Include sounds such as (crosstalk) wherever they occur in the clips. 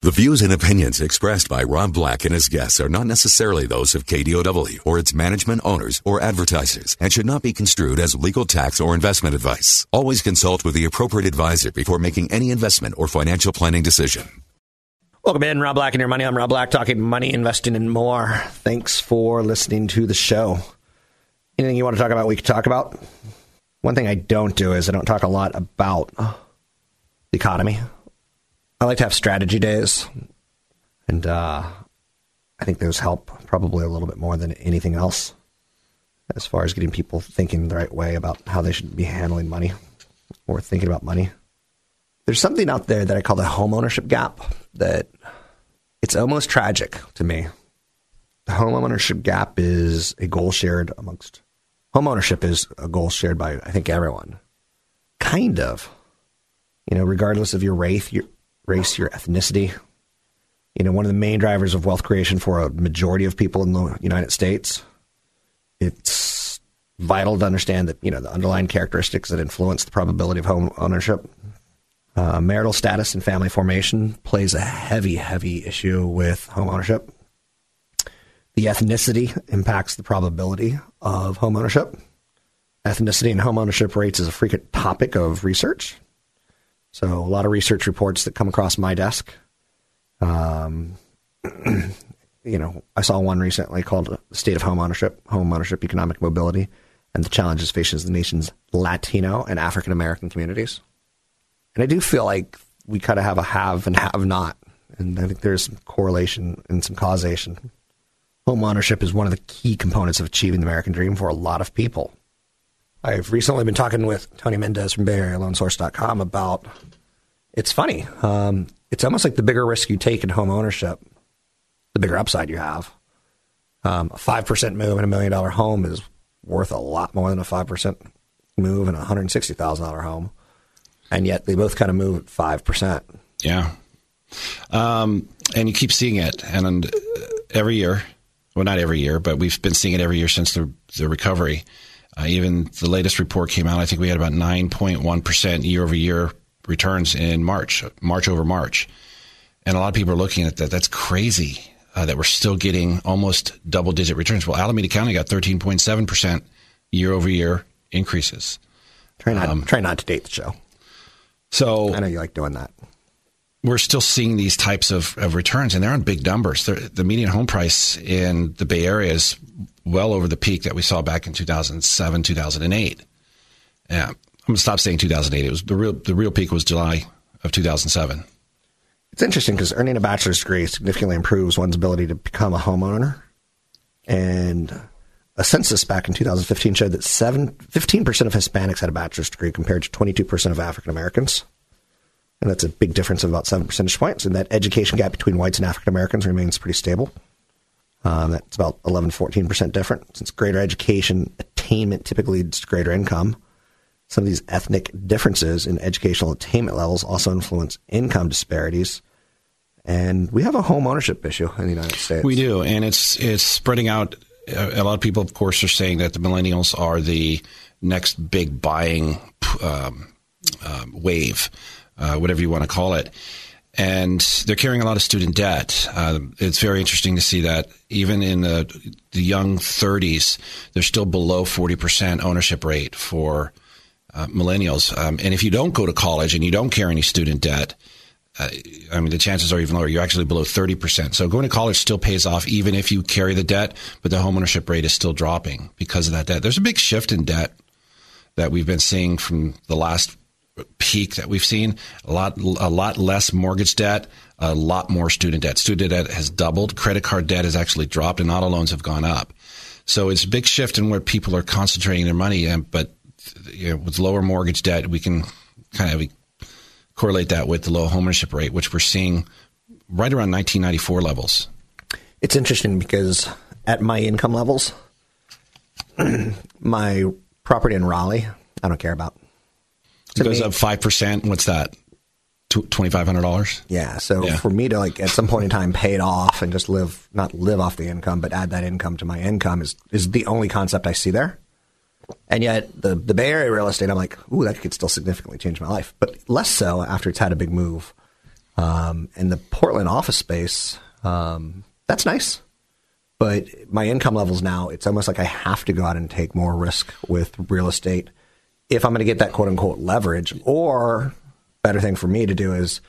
The views and opinions expressed by Rob Black and his guests are not necessarily those of KDOW or its management owners or advertisers and should not be construed as legal tax or investment advice. Always consult with the appropriate advisor before making any investment or financial planning decision. Welcome in, Rob Black and your money. I'm Rob Black, talking money, investing, and more. Thanks for listening to the show. Anything you want to talk about, we can talk about. One thing I don't do is I don't talk a lot about the economy. I like to have strategy days, and uh, I think those help probably a little bit more than anything else as far as getting people thinking the right way about how they should be handling money or thinking about money. There's something out there that I call the home ownership gap that it's almost tragic to me. The home ownership gap is a goal shared amongst home ownership is a goal shared by I think everyone. Kind of. You know, regardless of your race, your race, your ethnicity. You know, one of the main drivers of wealth creation for a majority of people in the United States. It's vital to understand that, you know, the underlying characteristics that influence the probability of home ownership. Uh, marital status and family formation plays a heavy, heavy issue with home ownership. The ethnicity impacts the probability of home ownership. Ethnicity and home ownership rates is a frequent topic of research. So a lot of research reports that come across my desk. Um, (clears throat) you know, I saw one recently called "The State of Home Ownership: Home Ownership Economic Mobility and the Challenges Facing the Nation's Latino and African American Communities." And I do feel like we kind of have a have and have not, and I think there's some correlation and some causation. Home ownership is one of the key components of achieving the American dream for a lot of people. I've recently been talking with Tony Mendez from Bay Area BayAreaLoanSource.com about. It's funny. Um, it's almost like the bigger risk you take in home ownership, the bigger upside you have. Um, a five percent move in a million dollar home is worth a lot more than a five percent move in a hundred sixty thousand dollar home, and yet they both kind of move at five percent. Yeah, um, and you keep seeing it, and every year, well, not every year, but we've been seeing it every year since the the recovery. Uh, even the latest report came out. I think we had about 9.1% year over year returns in March, March over March. And a lot of people are looking at that. That's crazy uh, that we're still getting almost double digit returns. Well, Alameda County got 13.7% year over year increases. Try not, um, try not to date the show. So I know you like doing that. We're still seeing these types of, of returns, and they're on big numbers. They're, the median home price in the Bay Area is well over the peak that we saw back in 2007, 2008. Yeah, I'm going to stop saying 2008. It was the real the real peak was July of 2007. It's interesting because earning a bachelor's degree significantly improves one's ability to become a homeowner. And a census back in 2015 showed that 7, 15% of Hispanics had a bachelor's degree compared to 22% of African Americans. And that's a big difference of about seven percentage points. And that education gap between whites and African Americans remains pretty stable. Um, that's about 11, 14% different. Since greater education attainment typically leads to greater income, some of these ethnic differences in educational attainment levels also influence income disparities. And we have a home ownership issue in the United States. We do, and it's it's spreading out. A lot of people, of course, are saying that the millennials are the next big buying um, uh, wave, uh, whatever you want to call it and they're carrying a lot of student debt. Uh, it's very interesting to see that even in the, the young 30s, they're still below 40% ownership rate for uh, millennials. Um, and if you don't go to college and you don't carry any student debt, uh, I mean, the chances are even lower. You're actually below 30%. So going to college still pays off even if you carry the debt, but the homeownership rate is still dropping because of that debt. There's a big shift in debt that we've been seeing from the last peak that we've seen. A lot, a lot less mortgage debt, a lot more student debt. Student debt has doubled. Credit card debt has actually dropped, and auto loans have gone up. So it's a big shift in where people are concentrating their money. And but you know, with lower mortgage debt, we can kind of correlate that with the low homeownership rate, which we're seeing right around 1994 levels. It's interesting because at my income levels, (clears throat) my property in Raleigh, I don't care about. It goes me, up five percent. What's that? Twenty five hundred dollars. Yeah. So yeah. for me to like at some point in time pay it off and just live, not live off the income, but add that income to my income is is the only concept I see there. And yet the the Bay Area real estate, I'm like, ooh, that could still significantly change my life, but less so after it's had a big move. Um, and the Portland office space, um, that's nice. But my income levels now, it's almost like I have to go out and take more risk with real estate if I'm going to get that quote unquote leverage. Or better thing for me to do is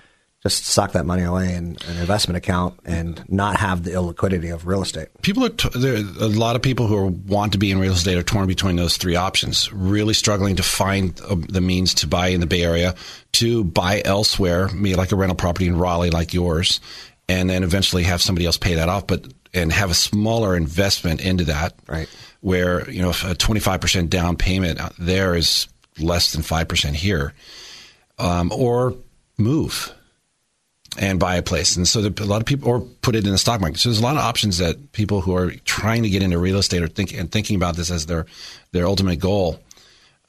just sock that money away in an investment account and not have the illiquidity of real estate. People are t- there. A lot of people who are, want to be in real estate are torn between those three options. Really struggling to find uh, the means to buy in the Bay Area, to buy elsewhere, maybe like a rental property in Raleigh, like yours, and then eventually have somebody else pay that off. But and have a smaller investment into that, right? Where you know a twenty five percent down payment there is less than five percent here, um, or move and buy a place. And so a lot of people, or put it in the stock market. So there's a lot of options that people who are trying to get into real estate are thinking and thinking about this as their their ultimate goal.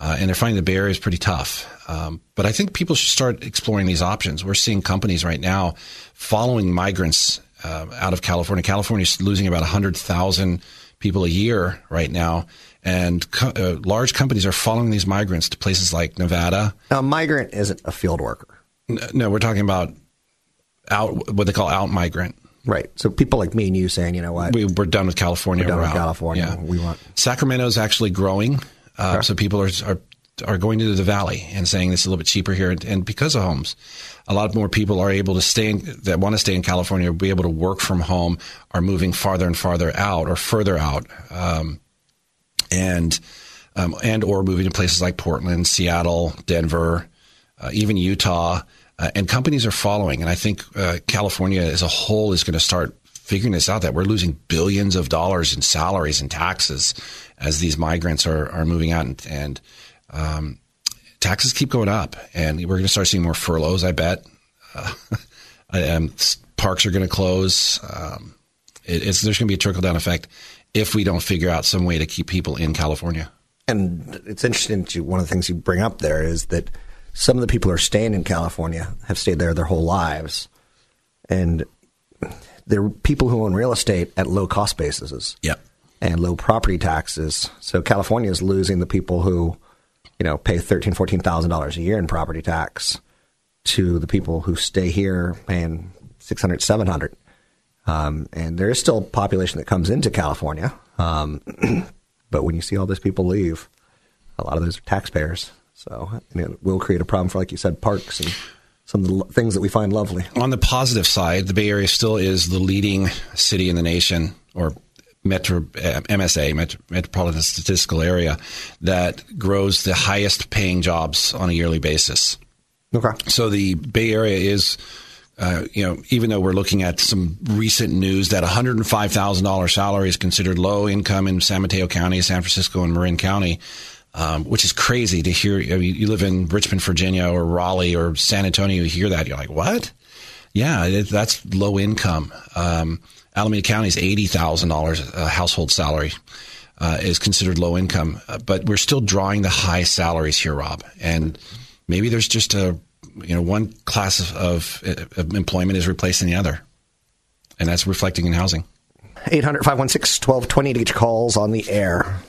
Uh, and they're finding the Area is pretty tough. Um, but I think people should start exploring these options. We're seeing companies right now following migrants uh, out of California. California is losing about 100,000 people a year right now. And co- uh, large companies are following these migrants to places like Nevada. Now, a migrant isn't a field worker. No, we're talking about out what they call out migrant. Right. So people like me and you saying, you know what, we, are done with California. We're done we're with out. California. Yeah. We want Sacramento is actually growing. Uh, okay. So people are, are are going to the valley and saying it's a little bit cheaper here, and, and because of homes, a lot more people are able to stay in, that want to stay in California, be able to work from home, are moving farther and farther out or further out, um, and um, and or moving to places like Portland, Seattle, Denver, uh, even Utah. Uh, and companies are following. And I think uh, California as a whole is going to start figuring this out that we're losing billions of dollars in salaries and taxes as these migrants are, are moving out. And, and um, taxes keep going up. And we're going to start seeing more furloughs, I bet. Uh, (laughs) um, parks are going to close. Um, it, there's going to be a trickle down effect if we don't figure out some way to keep people in California. And it's interesting. To, one of the things you bring up there is that some of the people who are staying in California have stayed there their whole lives, and they're people who own real estate at low cost bases. Yeah. And low property taxes. So California is losing the people who, you know, pay thirteen, fourteen thousand dollars a year in property tax to the people who stay here paying six hundred, seven hundred. Um, and there is still population that comes into California. Um, (clears throat) but when you see all those people leave, a lot of those are taxpayers. So it will create a problem for, like you said, parks and some of the things that we find lovely. On the positive side, the Bay Area still is the leading city in the nation, or metro uh, MSA, Metro, Metropolitan Statistical Area, that grows the highest paying jobs on a yearly basis. Okay. So the Bay Area is. Uh, you know, even though we're looking at some recent news that $105,000 salary is considered low income in San Mateo County, San Francisco, and Marin County, um, which is crazy to hear. I mean, you live in Richmond, Virginia, or Raleigh, or San Antonio. You hear that, you're like, what? Yeah, it, that's low income. Um, Alameda County is eighty thousand dollars a household salary. Uh, is considered low income, uh, but we're still drawing the high salaries here, Rob. And maybe there's just a you know one class of, of, of employment is replacing the other, and that's reflecting in housing. 800 516 1220 to get your calls on the air.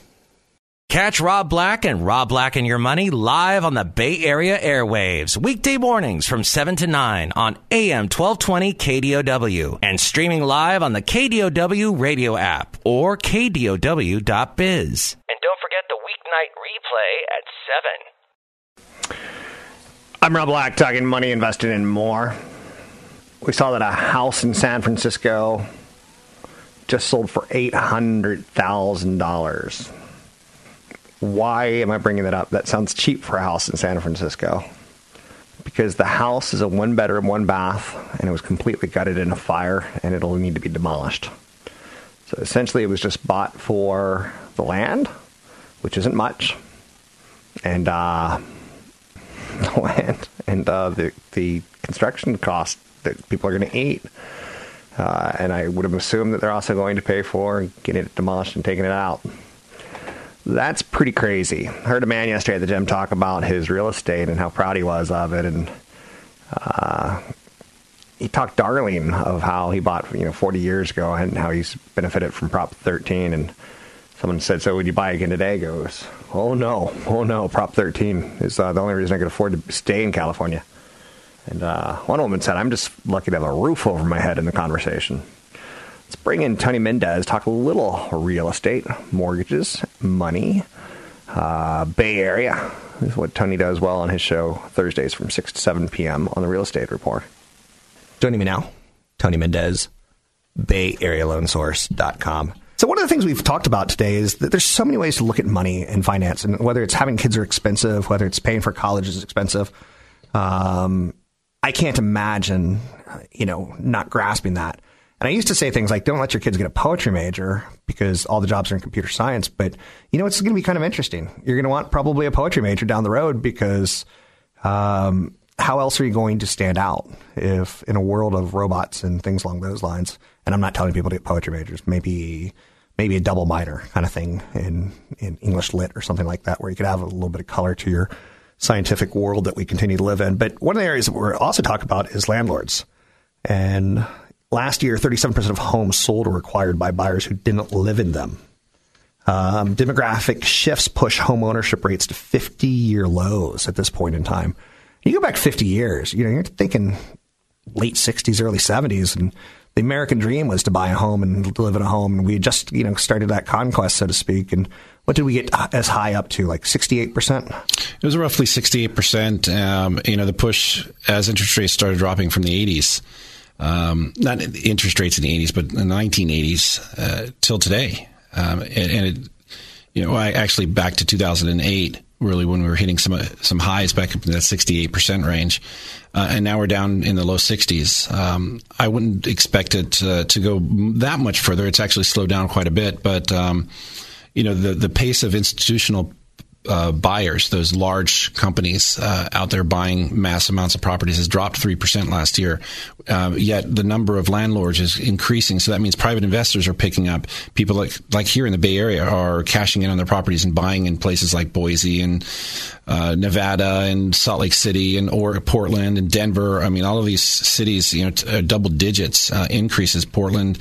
Catch Rob Black and Rob Black and Your Money live on the Bay Area airwaves, weekday mornings from 7 to 9 on AM 1220 KDOW and streaming live on the KDOW radio app or KDOW.biz. And don't forget the weeknight replay at 7. I'm Rob Black, talking money, invested in more. We saw that a house in San Francisco just sold for $800,000 why am I bringing that up? That sounds cheap for a house in San Francisco. Because the house is a one bedroom, one bath, and it was completely gutted in a fire, and it'll need to be demolished. So essentially, it was just bought for the land, which isn't much, and uh, (laughs) the land and uh, the the construction cost that people are going to eat. Uh, and I would have assumed that they're also going to pay for getting it demolished and taking it out. That's pretty crazy. I heard a man yesterday at the gym talk about his real estate and how proud he was of it, and uh, he talked darling of how he bought you know 40 years ago and how he's benefited from Prop 13. And someone said, "So would you buy again today?" He goes, "Oh no, oh no, Prop 13 is uh, the only reason I could afford to stay in California." And uh, one woman said, "I'm just lucky to have a roof over my head." In the conversation. Let's bring in Tony Mendez, talk a little real estate, mortgages, money, uh, Bay Area. This is what Tony does well on his show Thursdays from 6 to 7 p.m. on the Real Estate Report. Joining me now, Tony Mendez, BayAreaLoanSource.com. So one of the things we've talked about today is that there's so many ways to look at money and finance, and whether it's having kids are expensive, whether it's paying for college is expensive. Um, I can't imagine, you know, not grasping that. And I used to say things like, don't let your kids get a poetry major because all the jobs are in computer science. But you know, it's going to be kind of interesting. You're going to want probably a poetry major down the road because um, how else are you going to stand out if in a world of robots and things along those lines? And I'm not telling people to get poetry majors. Maybe maybe a double minor kind of thing in in English lit or something like that, where you could have a little bit of color to your scientific world that we continue to live in. But one of the areas that we're also talking about is landlords. And Last year, 37% of homes sold were acquired by buyers who didn't live in them. Um, demographic shifts push home ownership rates to 50 year lows at this point in time. You go back 50 years, you know, you're thinking late 60s, early 70s, and the American dream was to buy a home and live in a home. And we just, you know, started that conquest, so to speak. And what did we get as high up to, like 68%? It was roughly 68%. Um, you know, the push as interest rates started dropping from the 80s um, not interest rates in the 80s, but the 1980s uh, till today. Um, and, and, it, you know, I actually back to 2008, really when we were hitting some some highs back up in that 68 percent range, uh, and now we're down in the low 60s. Um, I wouldn't expect it to, to, go that much further. It's actually slowed down quite a bit, but um, you know, the the pace of institutional uh, buyers, those large companies uh, out there buying mass amounts of properties, has dropped 3% last year. Uh, yet the number of landlords is increasing. So that means private investors are picking up. People like, like here in the Bay Area are cashing in on their properties and buying in places like Boise and uh, Nevada and Salt Lake City and or Portland and Denver. I mean, all of these cities, you know, t- uh, double digits uh, increases. Portland,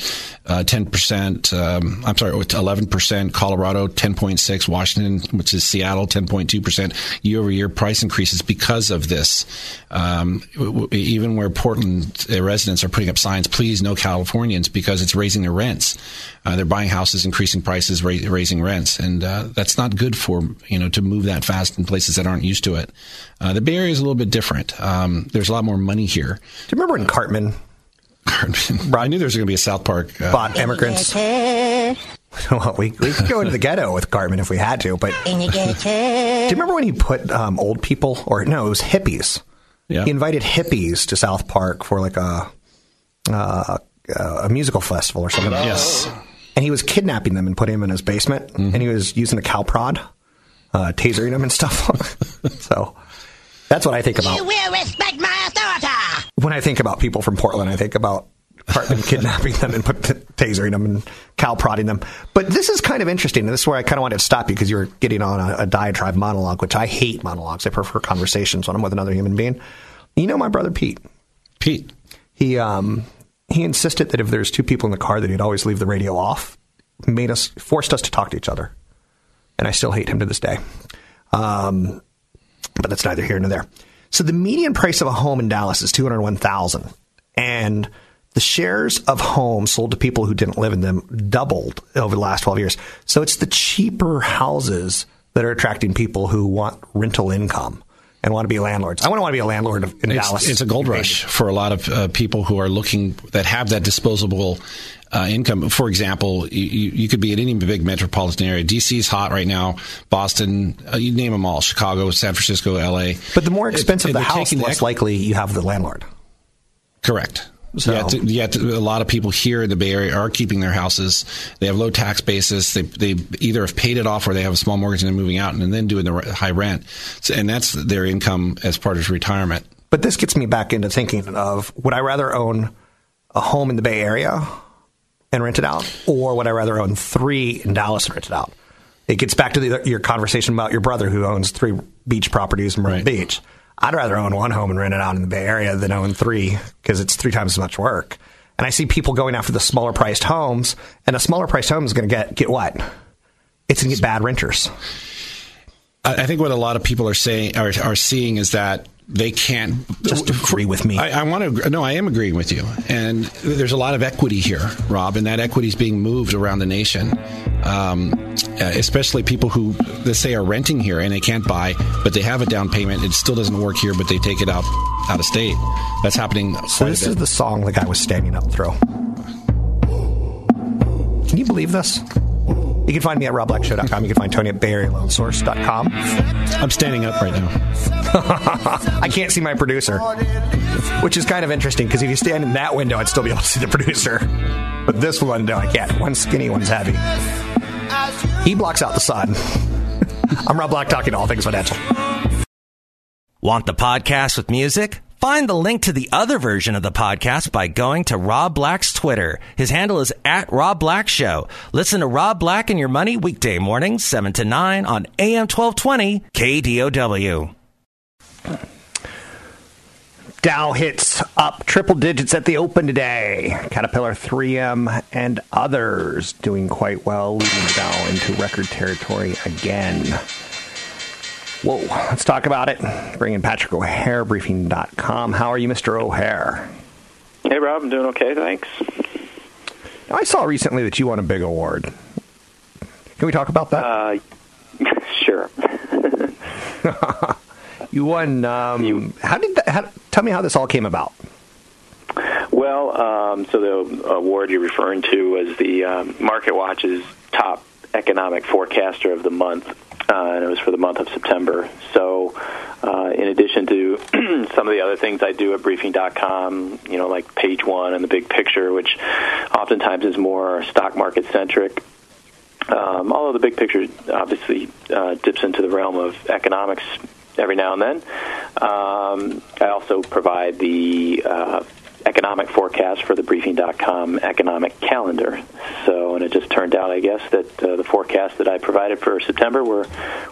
ten percent. Um, I'm sorry, eleven percent. Colorado, ten point six. Washington, which is Seattle, ten point two percent year over year price increases because of this. Um, w- even where Portland uh, residents are putting up signs, please no Californians, because it's raising their rents. Uh, they're buying houses, increasing prices, ra- raising rents, and uh, that's not good for you know to move that fast in places that aren't used to it. Uh, the Bay Area is a little bit different. Um, there's a lot more money here. Do you remember when Cartman? Cartman. (laughs) I knew there was going to be a South Park uh, bought immigrants. (laughs) well, we, we could go into the ghetto with Cartman if we had to, but (laughs) do you remember when he put um, old people, or no, it was hippies? Yeah. He invited hippies to South Park for like a uh, a musical festival or something. Yes. And he was kidnapping them and putting them in his basement, mm-hmm. and he was using a cow prod uh, tasering them and stuff. (laughs) so that's what I think about. You will respect my authority. When I think about people from Portland, I think about Cartman kidnapping them and put t- tasering them and cow prodding them. But this is kind of interesting, and this is where I kind of wanted to stop you because you were getting on a, a diatribe monologue, which I hate monologues. I prefer conversations when I'm with another human being. You know my brother Pete. Pete. He um he insisted that if there's two people in the car, that he'd always leave the radio off. Made us forced us to talk to each other and I still hate him to this day. Um, but that's neither here nor there. So the median price of a home in Dallas is two hundred one thousand, and the shares of homes sold to people who didn't live in them doubled over the last twelve years. So it's the cheaper houses that are attracting people who want rental income and want to be landlords. I want to want to be a landlord in it's, Dallas. It's a gold rush for a lot of uh, people who are looking that have that disposable uh, income. For example, you, you, could be in any big metropolitan area. DC is hot right now. Boston, uh, you name them all. Chicago, San Francisco, LA. But the more expensive it, the house, the less likely you have the landlord. Correct. So. Yet, yet, a lot of people here in the Bay Area are keeping their houses. They have low tax basis. They, they either have paid it off or they have a small mortgage and they're moving out and then doing the high rent. So, and that's their income as part of retirement. But this gets me back into thinking of would I rather own a home in the Bay Area and rent it out, or would I rather own three in Dallas and rent it out? It gets back to the, your conversation about your brother who owns three beach properties in Myrtle Right. Beach. I'd rather own one home and rent it out in the Bay Area than own three because it's three times as much work. And I see people going after the smaller priced homes, and a smaller priced home is going to get get what? It's going to get bad renters. I think what a lot of people are saying are, are seeing is that they can't Just agree with me. I, I want to. No, I am agreeing with you. And there's a lot of equity here, Rob, and that equity is being moved around the nation. Um, uh, especially people who let's say are renting here and they can't buy, but they have a down payment. It still doesn't work here, but they take it out out of state. That's happening. So this is the song the guy was standing up through. Can you believe this? You can find me at robblackshow.com. You can find Tony at BayAreaLoanSource.com. I'm standing up right now. (laughs) I can't see my producer, which is kind of interesting because if you stand in that window, I'd still be able to see the producer. But this window, I can't. One's skinny, one's heavy. He blocks out the sun. (laughs) I'm Rob Black, talking all things financial. Want the podcast with music? Find the link to the other version of the podcast by going to Rob Black's Twitter. His handle is at Rob Black Show. Listen to Rob Black and Your Money weekday mornings, 7 to 9 on AM 1220 KDOW. Dow hits up triple digits at the open today. Caterpillar, 3M, and others doing quite well, leading Dow into record territory again. Whoa, let's talk about it. Bring in Patrick O'Hare, briefing.com. How are you, Mr. O'Hare? Hey, Rob, I'm doing okay, thanks. Now, I saw recently that you won a big award. Can we talk about that? Uh, (laughs) sure. (laughs) you won. Um, how did that? How, tell me how this all came about. Well, um, so the award you're referring to was the um, Market Watch's top economic forecaster of the month, uh, and it was for the month of September. So, uh, in addition to (clears throat) some of the other things I do at Briefing.com, you know, like Page One and the Big Picture, which oftentimes is more stock market centric. Um, although the big picture obviously uh, dips into the realm of economics every now and then. Um, I also provide the uh, economic forecast for the briefing.com economic calendar. So, and it just turned out, I guess, that uh, the forecasts that I provided for September were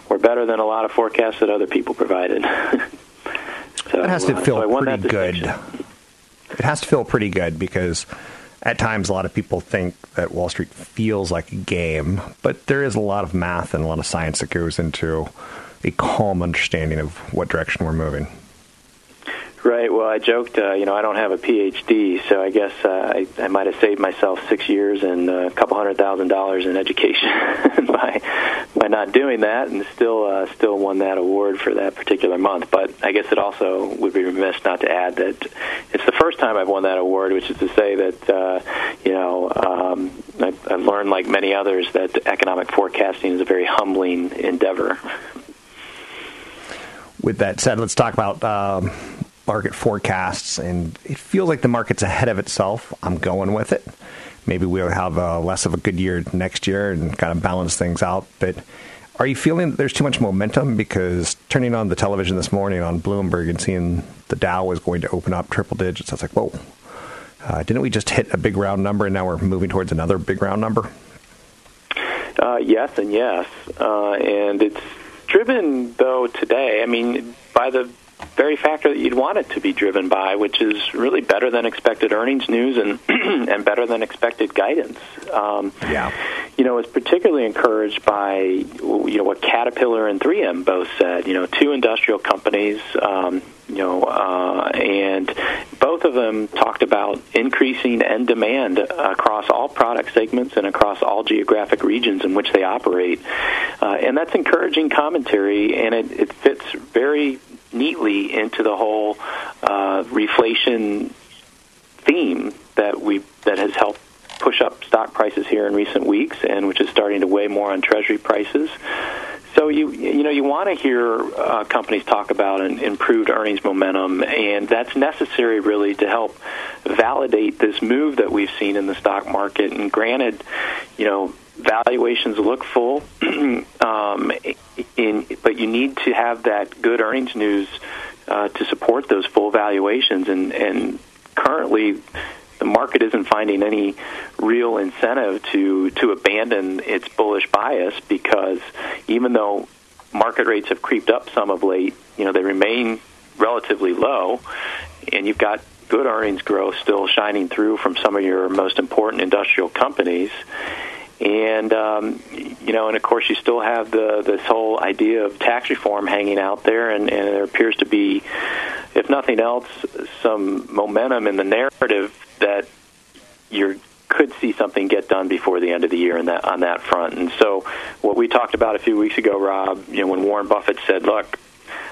were better than a lot of forecasts that other people provided. (laughs) so, That has to uh, feel so pretty good. It has to feel pretty good because at times a lot of people think that Wall Street feels like a game, but there is a lot of math and a lot of science that goes into a calm understanding of what direction we're moving. Right. Well, I joked, uh, you know, I don't have a PhD, so I guess uh, I, I might have saved myself six years and a couple hundred thousand dollars in education (laughs) by by not doing that, and still uh, still won that award for that particular month. But I guess it also would be remiss not to add that it's the first time I've won that award, which is to say that uh, you know um, I, I've learned, like many others, that economic forecasting is a very humbling endeavor. With that said, let's talk about um, market forecasts. And it feels like the market's ahead of itself. I'm going with it. Maybe we'll have uh, less of a good year next year and kind of balance things out. But are you feeling that there's too much momentum? Because turning on the television this morning on Bloomberg and seeing the Dow was going to open up triple digits, I was like, whoa. Uh, didn't we just hit a big round number and now we're moving towards another big round number? Uh, yes, and yes, uh, and it's driven though today. I mean, by the very factor that you'd want it to be driven by, which is really better than expected earnings news and (clears throat) and better than expected guidance. Um, yeah. You know, it's particularly encouraged by you know what Caterpillar and 3M both said. You know, two industrial companies. Um, you know, uh, and both of them talked about increasing end demand across all product segments and across all geographic regions in which they operate. Uh, and that's encouraging commentary, and it, it fits very neatly into the whole uh, reflation theme that we that has helped push up stock prices here in recent weeks, and which is starting to weigh more on Treasury prices. So you you know you want to hear uh, companies talk about an improved earnings momentum, and that's necessary really to help validate this move that we've seen in the stock market. And granted, you know valuations look full, (clears throat) um, in, but you need to have that good earnings news uh, to support those full valuations, and and currently the market isn't finding any real incentive to to abandon its bullish bias because even though market rates have creeped up some of late, you know they remain relatively low, and you've got good earnings growth still shining through from some of your most important industrial companies. And um, you know, and of course, you still have the this whole idea of tax reform hanging out there, and, and there appears to be, if nothing else, some momentum in the narrative that you could see something get done before the end of the year in that on that front. And so, what we talked about a few weeks ago, Rob, you know, when Warren Buffett said, "Look,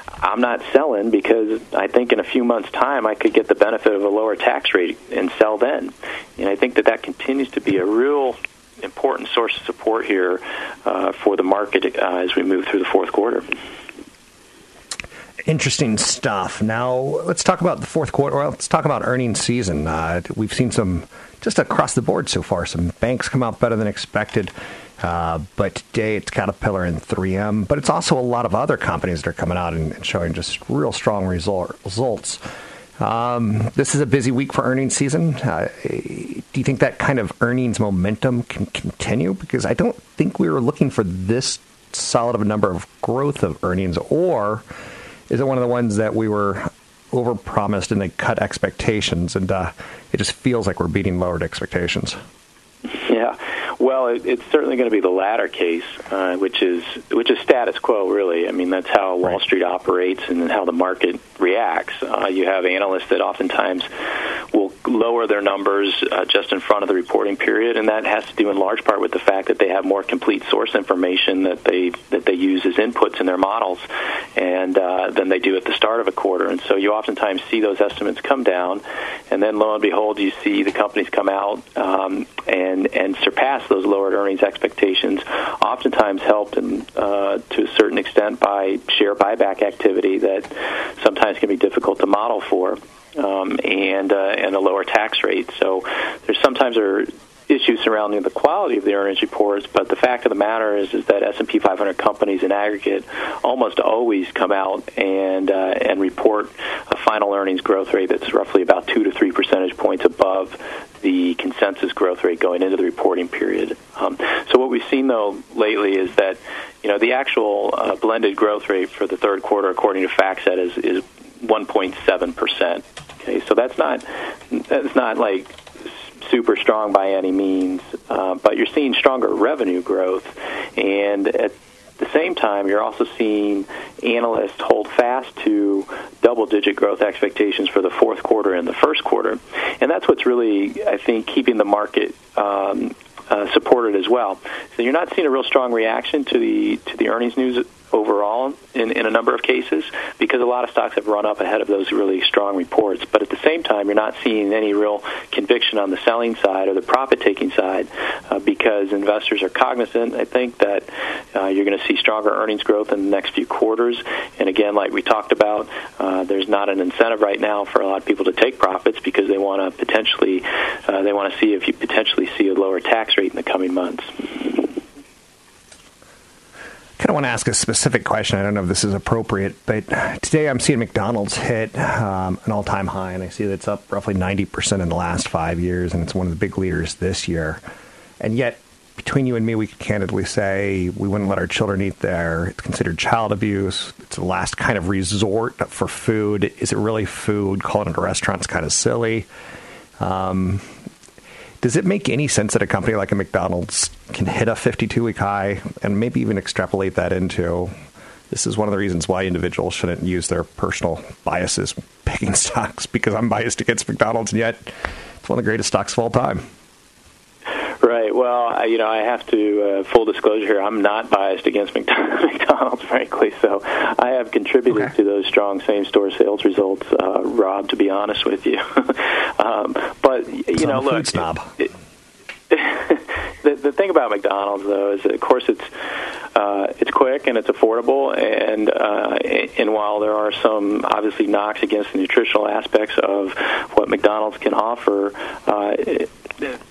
I'm not selling because I think in a few months' time I could get the benefit of a lower tax rate and sell then." And I think that that continues to be a real important source of support here uh, for the market uh, as we move through the fourth quarter interesting stuff. Now, let's talk about the fourth quarter. Let's talk about earnings season. Uh, we've seen some, just across the board so far, some banks come out better than expected. Uh, but today it's Caterpillar and 3M, but it's also a lot of other companies that are coming out and, and showing just real strong result, results. Um, this is a busy week for earnings season. Uh, do you think that kind of earnings momentum can continue? Because I don't think we were looking for this solid of a number of growth of earnings, or is it one of the ones that we were overpromised and they cut expectations, and uh, it just feels like we're beating lowered expectations? Yeah, well, it, it's certainly going to be the latter case, uh, which is which is status quo, really. I mean, that's how Wall right. Street operates and how the market reacts. Uh, you have analysts that oftentimes will lower their numbers uh, just in front of the reporting period, and that has to do in large part with the fact that they have more complete source information that they that they use as inputs in their models, and uh, than they do at the start of a quarter. And so you oftentimes see those estimates come down, and then lo and behold, you see the companies come out um, and and surpass those lowered earnings expectations. Oftentimes helped in, uh, to a certain extent by share buyback activity that sometimes can be difficult to model for um, and uh, and a lower tax rate. So there's sometimes are issues surrounding the quality of the earnings reports, but the fact of the matter is is that S&P 500 companies in aggregate almost always come out and uh, and report a final earnings growth rate that's roughly about two to three percentage points above the consensus growth rate going into the reporting period. Um, so what we've seen though lately is that you know the actual uh, blended growth rate for the third quarter, according to FactSet, is is 1.7 percent. Okay, so that's not that's not like super strong by any means, uh, but you're seeing stronger revenue growth, and at the same time, you're also seeing analysts hold fast to double-digit growth expectations for the fourth quarter and the first quarter, and that's what's really, I think, keeping the market um, uh, supported as well. So you're not seeing a real strong reaction to the to the earnings news overall in, in a number of cases because a lot of stocks have run up ahead of those really strong reports. But at the same time, you're not seeing any real conviction on the selling side or the profit taking side uh, because investors are cognizant, I think, that uh, you're going to see stronger earnings growth in the next few quarters. And again, like we talked about, uh, there's not an incentive right now for a lot of people to take profits because they want to potentially, uh, they want to see if you potentially see a lower tax rate in the coming months kind of want to ask a specific question. I don't know if this is appropriate, but today I'm seeing McDonald's hit um, an all time high, and I see that it's up roughly 90% in the last five years, and it's one of the big leaders this year. And yet, between you and me, we could candidly say we wouldn't let our children eat there. It's considered child abuse. It's the last kind of resort for food. Is it really food? Calling it a restaurant is kind of silly. Um, does it make any sense that a company like a McDonald's can hit a 52 week high and maybe even extrapolate that into this is one of the reasons why individuals shouldn't use their personal biases picking (laughs) stocks because I'm biased against McDonald's and yet it's one of the greatest stocks of all time. Right. Well, I, you know, I have to uh, full disclosure here. I'm not biased against (laughs) McDonald's, frankly. So I have contributed okay. to those strong same-store sales results, uh, Rob. To be honest with you, (laughs) um, but you so know, look. Snob. It, (laughs) the, the thing about McDonald's, though, is that, of course it's uh, it's quick and it's affordable, and uh, and while there are some obviously knocks against the nutritional aspects of what McDonald's can offer, uh, it,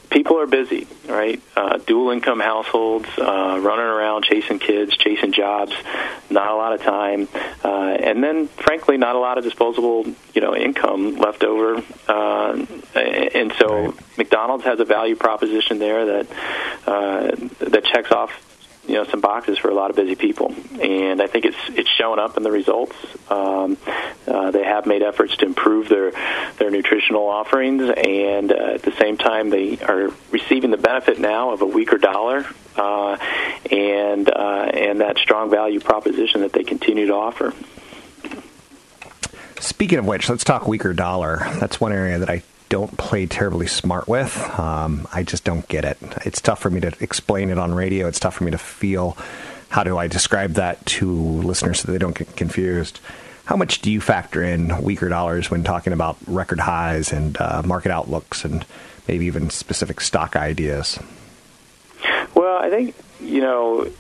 people are busy, right? Uh, dual income households, uh, running around chasing kids, chasing jobs, not a lot of time, uh, and then frankly, not a lot of disposable, you know, income left over. Uh, and so, right. McDonald's has a value proposition there that uh, that checks off you know some boxes for a lot of busy people, and I think it's it's showing up in the results. Um, uh, they have made efforts to improve their their nutritional offerings, and uh, at the same time, they are receiving the benefit now of a weaker dollar uh, and uh, and that strong value proposition that they continue to offer. Speaking of which, let's talk weaker dollar. That's one area that I don't play terribly smart with. Um, I just don't get it. It's tough for me to explain it on radio. It's tough for me to feel how do I describe that to listeners so they don't get confused. How much do you factor in weaker dollars when talking about record highs and uh, market outlooks and maybe even specific stock ideas? Well, I think, you know,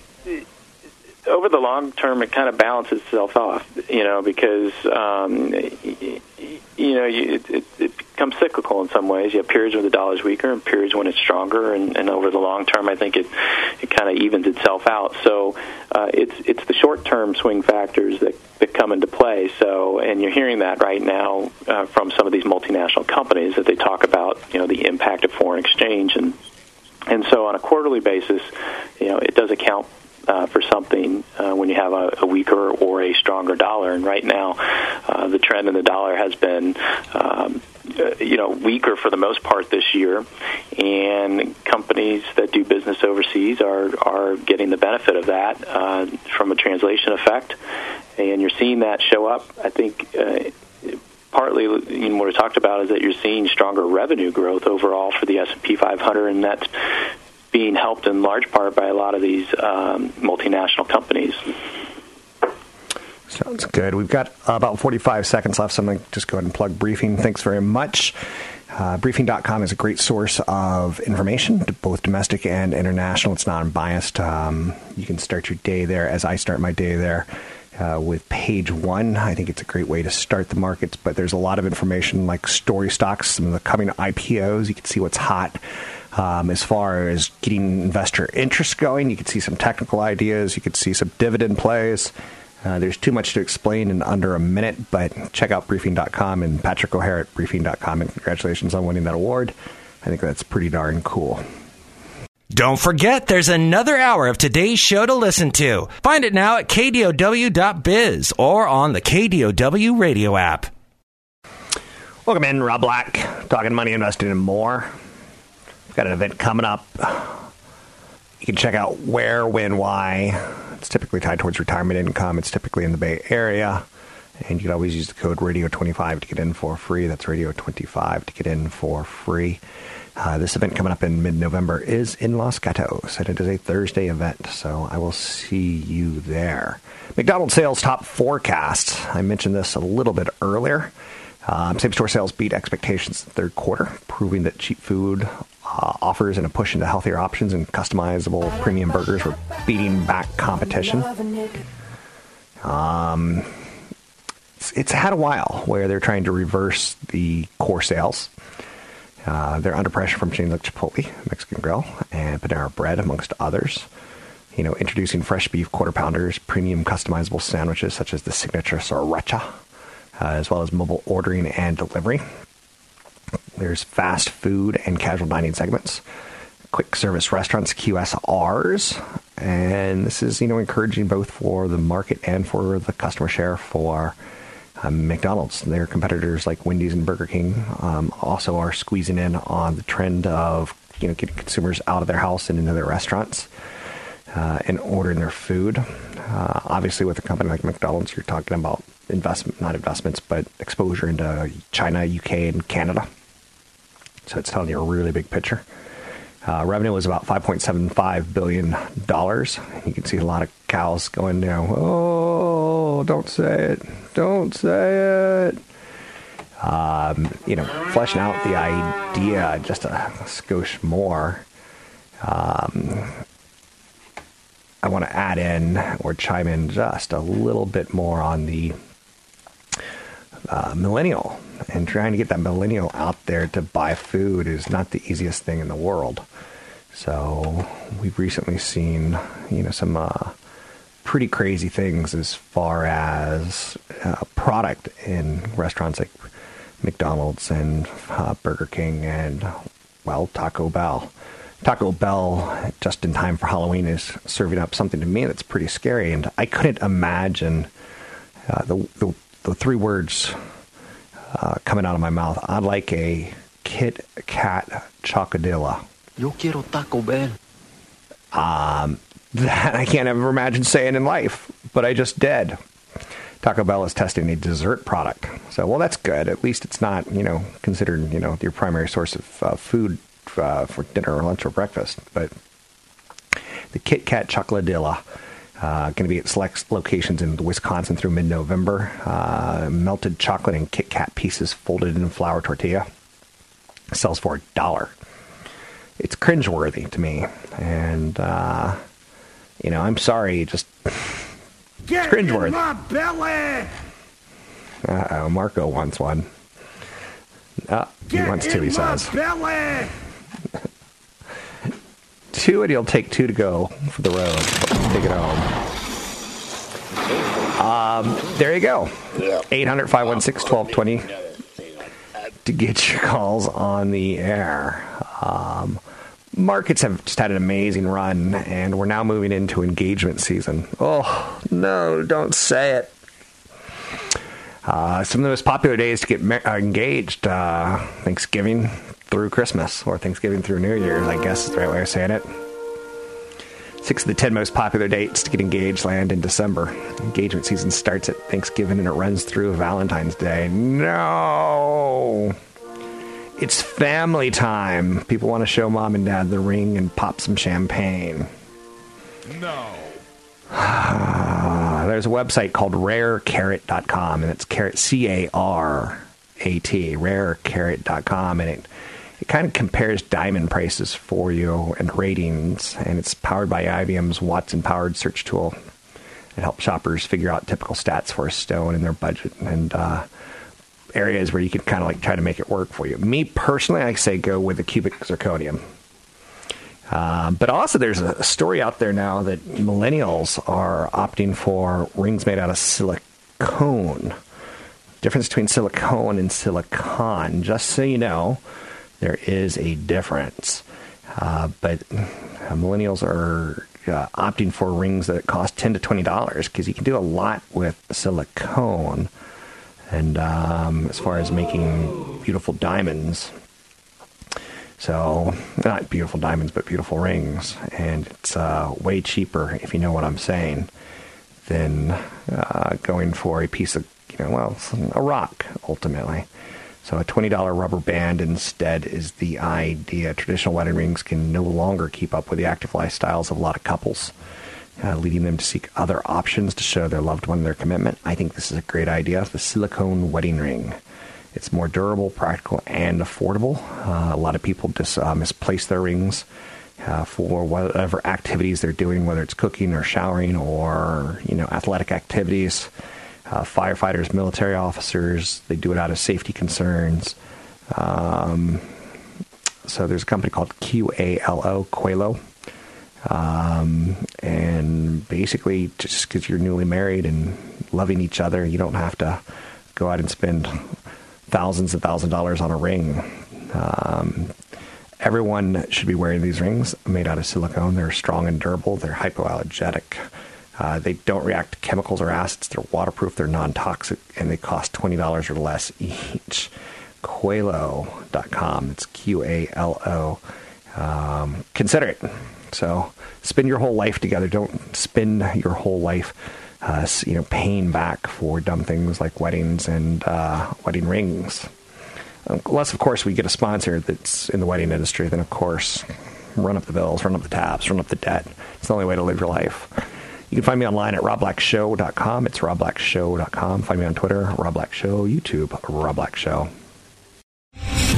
over the long term, it kind of balances itself off, you know, because um, you know you, it, it becomes cyclical in some ways. You have periods when the dollar's weaker and periods when it's stronger, and, and over the long term, I think it it kind of evens itself out. So uh, it's it's the short term swing factors that that come into play. So, and you're hearing that right now uh, from some of these multinational companies that they talk about, you know, the impact of foreign exchange and. And so, on a quarterly basis, you know, it does account uh, for something uh, when you have a, a, weaker or a stronger dollar. And right now, uh, the trend in the dollar has been. Um, uh, you know, weaker for the most part this year, and companies that do business overseas are are getting the benefit of that uh, from a translation effect, and you're seeing that show up. I think uh, partly you know, what I talked about is that you're seeing stronger revenue growth overall for the S&P 500, and that's being helped in large part by a lot of these um, multinational companies. Sounds good. We've got about 45 seconds left, so I'm going to just go ahead and plug Briefing. Thanks very much. Uh, briefing.com is a great source of information, both domestic and international. It's non biased. Um, you can start your day there as I start my day there. Uh, with page one. I think it's a great way to start the markets, but there's a lot of information like story stocks, some of the coming IPOs. You can see what's hot. Um, as far as getting investor interest going, you can see some technical ideas. You can see some dividend plays. Uh, there's too much to explain in under a minute, but check out briefing.com and Patrick O'Hare at briefing.com. And congratulations on winning that award. I think that's pretty darn cool. Don't forget, there's another hour of today's show to listen to. Find it now at kdow.biz or on the KDOW radio app. Welcome in, Rob Black, talking money, investing, and more. Got an event coming up. You can check out where, when, why. It's typically tied towards retirement income. It's typically in the Bay Area. And you can always use the code radio25 to get in for free. That's radio25 to get in for free. Uh, this event coming up in mid November is in Los Gatos, and it is a Thursday event, so I will see you there. McDonald's sales top forecast. I mentioned this a little bit earlier. Um, same store sales beat expectations in the third quarter, proving that cheap food uh, offers and a push into healthier options and customizable premium burgers were beating back competition. Um, it's, it's, had a while where they're trying to reverse the core sales. Uh, they're under pressure from chains like Chipotle, Mexican Grill, and Panera Bread, amongst others. You know, introducing fresh beef quarter pounders, premium customizable sandwiches such as the signature sriracha, uh, as well as mobile ordering and delivery. There's fast food and casual dining segments, quick service restaurants, QSRs, and this is you know encouraging both for the market and for the customer share for um, McDonald's. Their competitors like Wendy's and Burger King um, also are squeezing in on the trend of you know getting consumers out of their house and into their restaurants uh, and ordering their food. Uh, obviously, with a company like McDonald's, you're talking about investment, not investments, but exposure into China, UK, and Canada. So it's telling you a really big picture. Uh, revenue was about $5.75 billion. You can see a lot of cows going down. Oh, don't say it. Don't say it. Um, you know, fleshing out the idea just a skosh more. Um, I want to add in or chime in just a little bit more on the uh, millennial and trying to get that millennial out there to buy food is not the easiest thing in the world. So we've recently seen, you know, some uh, pretty crazy things as far as uh, product in restaurants like McDonald's and uh, Burger King and well Taco Bell. Taco Bell, just in time for Halloween, is serving up something to me that's pretty scary, and I couldn't imagine uh, the, the, the three words uh, coming out of my mouth. I'd like a Kit Kat Chocodilla. Yo quiero Taco Bell. Um, that I can't ever imagine saying in life, but I just did. Taco Bell is testing a dessert product, so well, that's good. At least it's not, you know, considered, you know, your primary source of uh, food uh, for dinner or lunch or breakfast. But the Kit Kat Chocoladilla. Uh, going to be at select locations in Wisconsin through mid-November. Uh, melted chocolate and Kit Kat pieces folded in flour tortilla sells for a dollar. It's cringeworthy to me, and uh, you know, I'm sorry, just (laughs) Get it's cringeworthy. in my belly! Uh oh, Marco wants one. Uh, he wants two, he says. belly! Two, and he'll take two to go for the road. Take it home. Um, there you go. 800 516 1220 to get your calls on the air. Um, markets have just had an amazing run, and we're now moving into engagement season. Oh, no, don't say it. Uh, some of the most popular days to get ma- uh, engaged uh, Thanksgiving through Christmas, or Thanksgiving through New Year's, I guess is the right way of saying it. Six of the ten most popular dates to get engaged land in December. Engagement season starts at Thanksgiving and it runs through Valentine's Day. No! It's family time. People want to show mom and dad the ring and pop some champagne. No. (sighs) There's a website called rarecarat.com, and it's carat, C A R A T, rarecarat.com, and it, it kind of compares diamond prices for you and ratings, and it's powered by IBM's Watson powered search tool. It helps shoppers figure out typical stats for a stone in their budget and uh, areas where you can kind of like try to make it work for you. Me personally, I say go with the cubic zirconium. Uh, but also, there's a story out there now that millennials are opting for rings made out of silicone. Difference between silicone and silicon. Just so you know, there is a difference. Uh, but uh, millennials are uh, opting for rings that cost ten to twenty dollars because you can do a lot with silicone. And um, as far as making beautiful diamonds, so, not beautiful diamonds, but beautiful rings. And it's uh, way cheaper, if you know what I'm saying, than uh, going for a piece of, you know, well, a rock, ultimately. So, a $20 rubber band instead is the idea. Traditional wedding rings can no longer keep up with the active lifestyles of a lot of couples, uh, leading them to seek other options to show their loved one their commitment. I think this is a great idea the silicone wedding ring. It's more durable, practical, and affordable. Uh, a lot of people just uh, misplace their rings uh, for whatever activities they're doing, whether it's cooking or showering or you know athletic activities. Uh, firefighters, military officers, they do it out of safety concerns. Um, so there's a company called QALO, Qualo. Um, and basically, just because you're newly married and loving each other, you don't have to go out and spend thousands and thousands of dollars on a ring. Um, everyone should be wearing these rings made out of silicone. They're strong and durable. They're hypoallergenic. Uh, they don't react to chemicals or acids. They're waterproof. They're non-toxic, and they cost twenty dollars or less each. Qalo.com. It's Q-A-L-O. Um, consider it. So spend your whole life together. Don't spend your whole life uh, you know, paying back for dumb things like weddings and uh, wedding rings. Unless, of course, we get a sponsor that's in the wedding industry, then, of course, run up the bills, run up the tabs, run up the debt. It's the only way to live your life. You can find me online at robblackshow.com. It's robblackshow.com. Find me on Twitter, Rob Black Show, YouTube, Rob Black Show.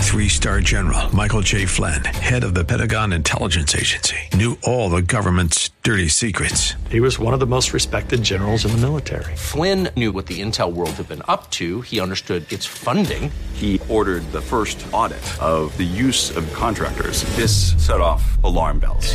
Three star general Michael J. Flynn, head of the Pentagon Intelligence Agency, knew all the government's dirty secrets. He was one of the most respected generals in the military. Flynn knew what the intel world had been up to. He understood its funding. He ordered the first audit of the use of contractors. This set off alarm bells.